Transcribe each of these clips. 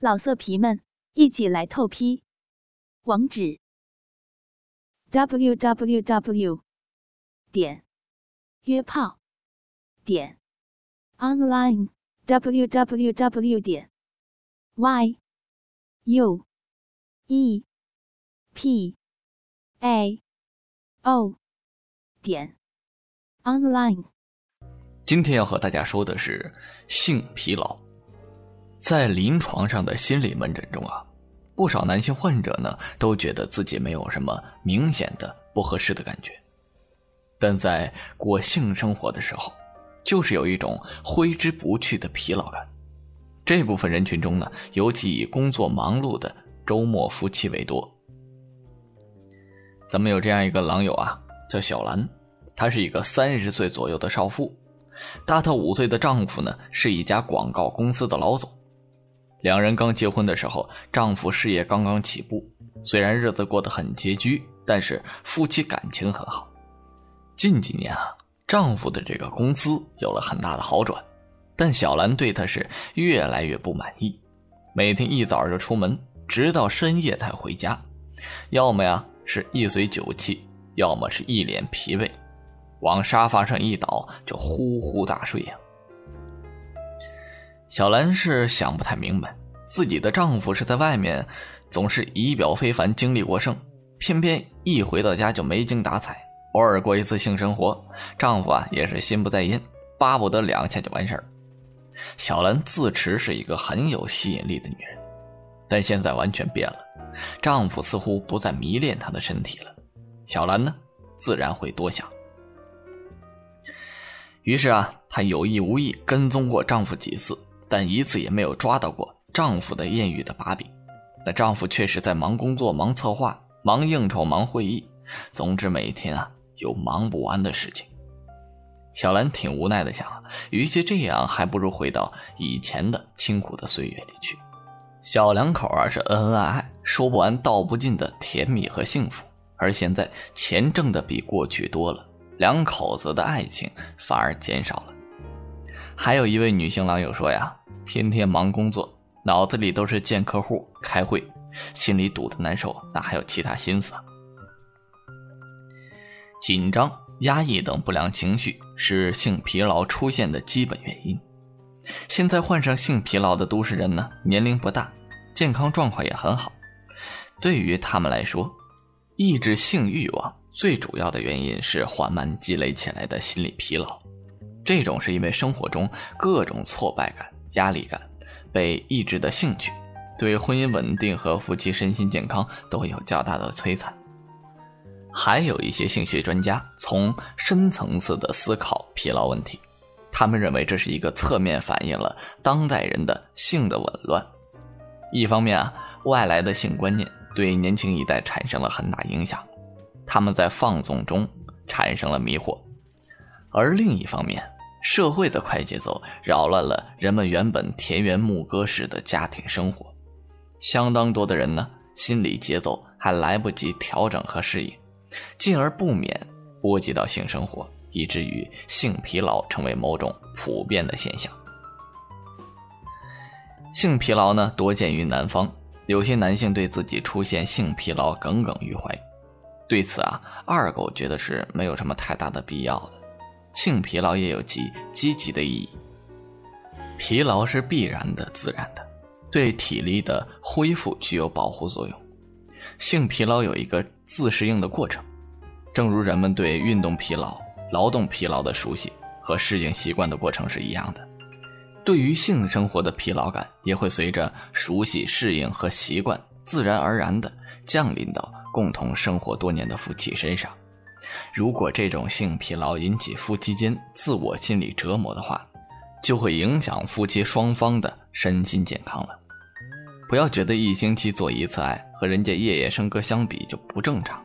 老色皮们，一起来透批！网址：w w w 点约炮点 online w w w 点 y u e p a o 点 online。今天要和大家说的是性疲劳。在临床上的心理门诊中啊，不少男性患者呢都觉得自己没有什么明显的不合适的感觉，但在过性生活的时候，就是有一种挥之不去的疲劳感。这部分人群中呢，尤其以工作忙碌的周末夫妻为多。咱们有这样一个狼友啊，叫小兰，她是一个三十岁左右的少妇，大她五岁的丈夫呢是一家广告公司的老总。两人刚结婚的时候，丈夫事业刚刚起步，虽然日子过得很拮据，但是夫妻感情很好。近几年啊，丈夫的这个工资有了很大的好转，但小兰对他是越来越不满意，每天一早就出门，直到深夜才回家，要么呀是一嘴酒气，要么是一脸疲惫，往沙发上一倒就呼呼大睡呀。小兰是想不太明白，自己的丈夫是在外面总是仪表非凡、精力过剩，偏偏一回到家就没精打采。偶尔过一次性生活，丈夫啊也是心不在焉，巴不得两下就完事儿。小兰自持是一个很有吸引力的女人，但现在完全变了，丈夫似乎不再迷恋她的身体了，小兰呢自然会多想。于是啊，她有意无意跟踪过丈夫几次。但一次也没有抓到过丈夫的艳遇的把柄，那丈夫确实在忙工作、忙策划、忙应酬、忙会议，总之每天啊有忙不完的事情。小兰挺无奈的想，与其这样，还不如回到以前的清苦的岁月里去。小两口啊是恩恩爱爱，说不完道不尽的甜蜜和幸福。而现在钱挣的比过去多了，两口子的爱情反而减少了。还有一位女性网友说呀。天天忙工作，脑子里都是见客户、开会，心里堵得难受，哪还有其他心思啊？紧张、压抑等不良情绪是性疲劳出现的基本原因。现在患上性疲劳的都市人呢，年龄不大，健康状况也很好。对于他们来说，抑制性欲望最主要的原因是缓慢积累起来的心理疲劳。这种是因为生活中各种挫败感。压力感，被抑制的兴趣，对婚姻稳定和夫妻身心健康都有较大的摧残。还有一些性学专家从深层次的思考疲劳问题，他们认为这是一个侧面反映了当代人的性的紊乱。一方面啊，外来的性观念对年轻一代产生了很大影响，他们在放纵中产生了迷惑；而另一方面，社会的快节奏扰乱了人们原本田园牧歌式的家庭生活，相当多的人呢，心理节奏还来不及调整和适应，进而不免波及到性生活，以至于性疲劳成为某种普遍的现象。性疲劳呢，多见于南方，有些男性对自己出现性疲劳耿耿于怀，对此啊，二狗觉得是没有什么太大的必要的。性疲劳也有其积极的意义。疲劳是必然的、自然的，对体力的恢复具有保护作用。性疲劳有一个自适应的过程，正如人们对运动疲劳、劳动疲劳的熟悉和适应习惯的过程是一样的。对于性生活的疲劳感，也会随着熟悉、适应和习惯，自然而然地降临到共同生活多年的夫妻身上。如果这种性疲劳引起夫妻间自我心理折磨的话，就会影响夫妻双方的身心健康了。不要觉得一星期做一次爱和人家夜夜笙歌相比就不正常，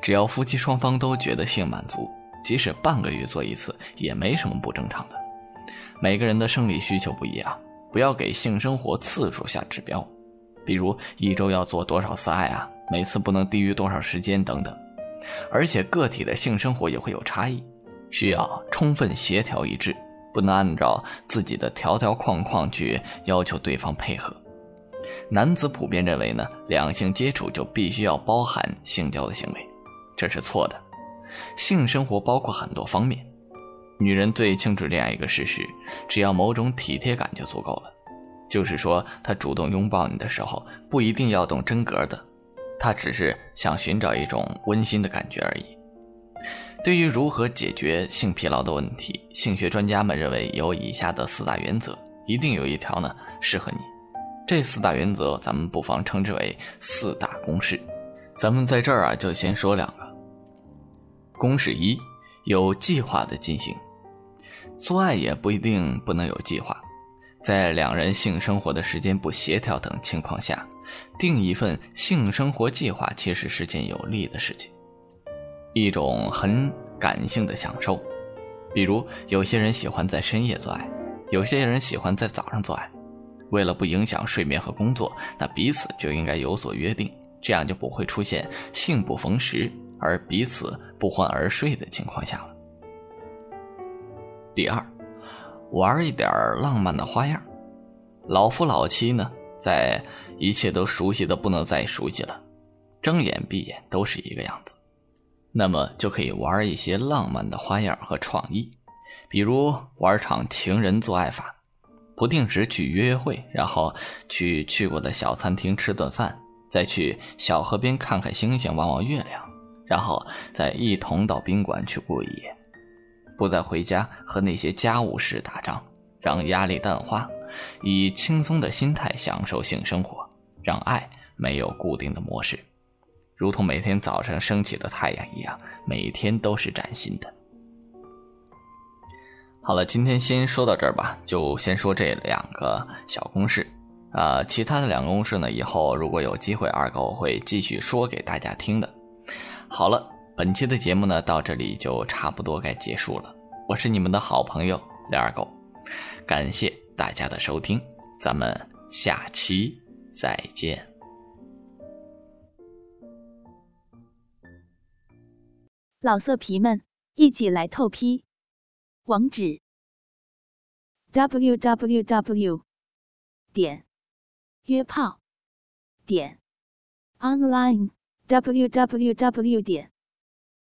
只要夫妻双方都觉得性满足，即使半个月做一次也没什么不正常的。每个人的生理需求不一样，不要给性生活次数下指标，比如一周要做多少次爱啊，每次不能低于多少时间等等。而且个体的性生活也会有差异，需要充分协调一致，不能按照自己的条条框框去要求对方配合。男子普遍认为呢，两性接触就必须要包含性交的行为，这是错的。性生活包括很多方面，女人最清楚这样一个事实：只要某种体贴感就足够了。就是说，她主动拥抱你的时候，不一定要动真格的，他只是想寻找一种温馨的感觉而已。对于如何解决性疲劳的问题，性学专家们认为有以下的四大原则，一定有一条呢适合你。这四大原则，咱们不妨称之为四大公式。咱们在这儿啊，就先说两个。公式一：有计划的进行，做爱也不一定不能有计划。在两人性生活的时间不协调等情况下，定一份性生活计划其实是件有利的事情，一种很感性的享受。比如，有些人喜欢在深夜做爱，有些人喜欢在早上做爱。为了不影响睡眠和工作，那彼此就应该有所约定，这样就不会出现性不逢时。而彼此不欢而睡的情况下了。第二，玩一点浪漫的花样。老夫老妻呢，在一切都熟悉的不能再熟悉了，睁眼闭眼都是一个样子，那么就可以玩一些浪漫的花样和创意，比如玩场情人做爱法，不定时去约会，然后去去过的小餐厅吃顿饭，再去小河边看看星星，望望月亮。然后再一同到宾馆去过一夜，不再回家和那些家务事打仗，让压力淡化，以轻松的心态享受性生活，让爱没有固定的模式，如同每天早上升起的太阳一样，每天都是崭新的。好了，今天先说到这儿吧，就先说这两个小公式，啊，其他的两个公式呢，以后如果有机会，二狗会继续说给大家听的。好了，本期的节目呢到这里就差不多该结束了。我是你们的好朋友李二狗，感谢大家的收听，咱们下期再见。老色皮们，一起来透批，网址：w w w. 点约炮点 online。www 点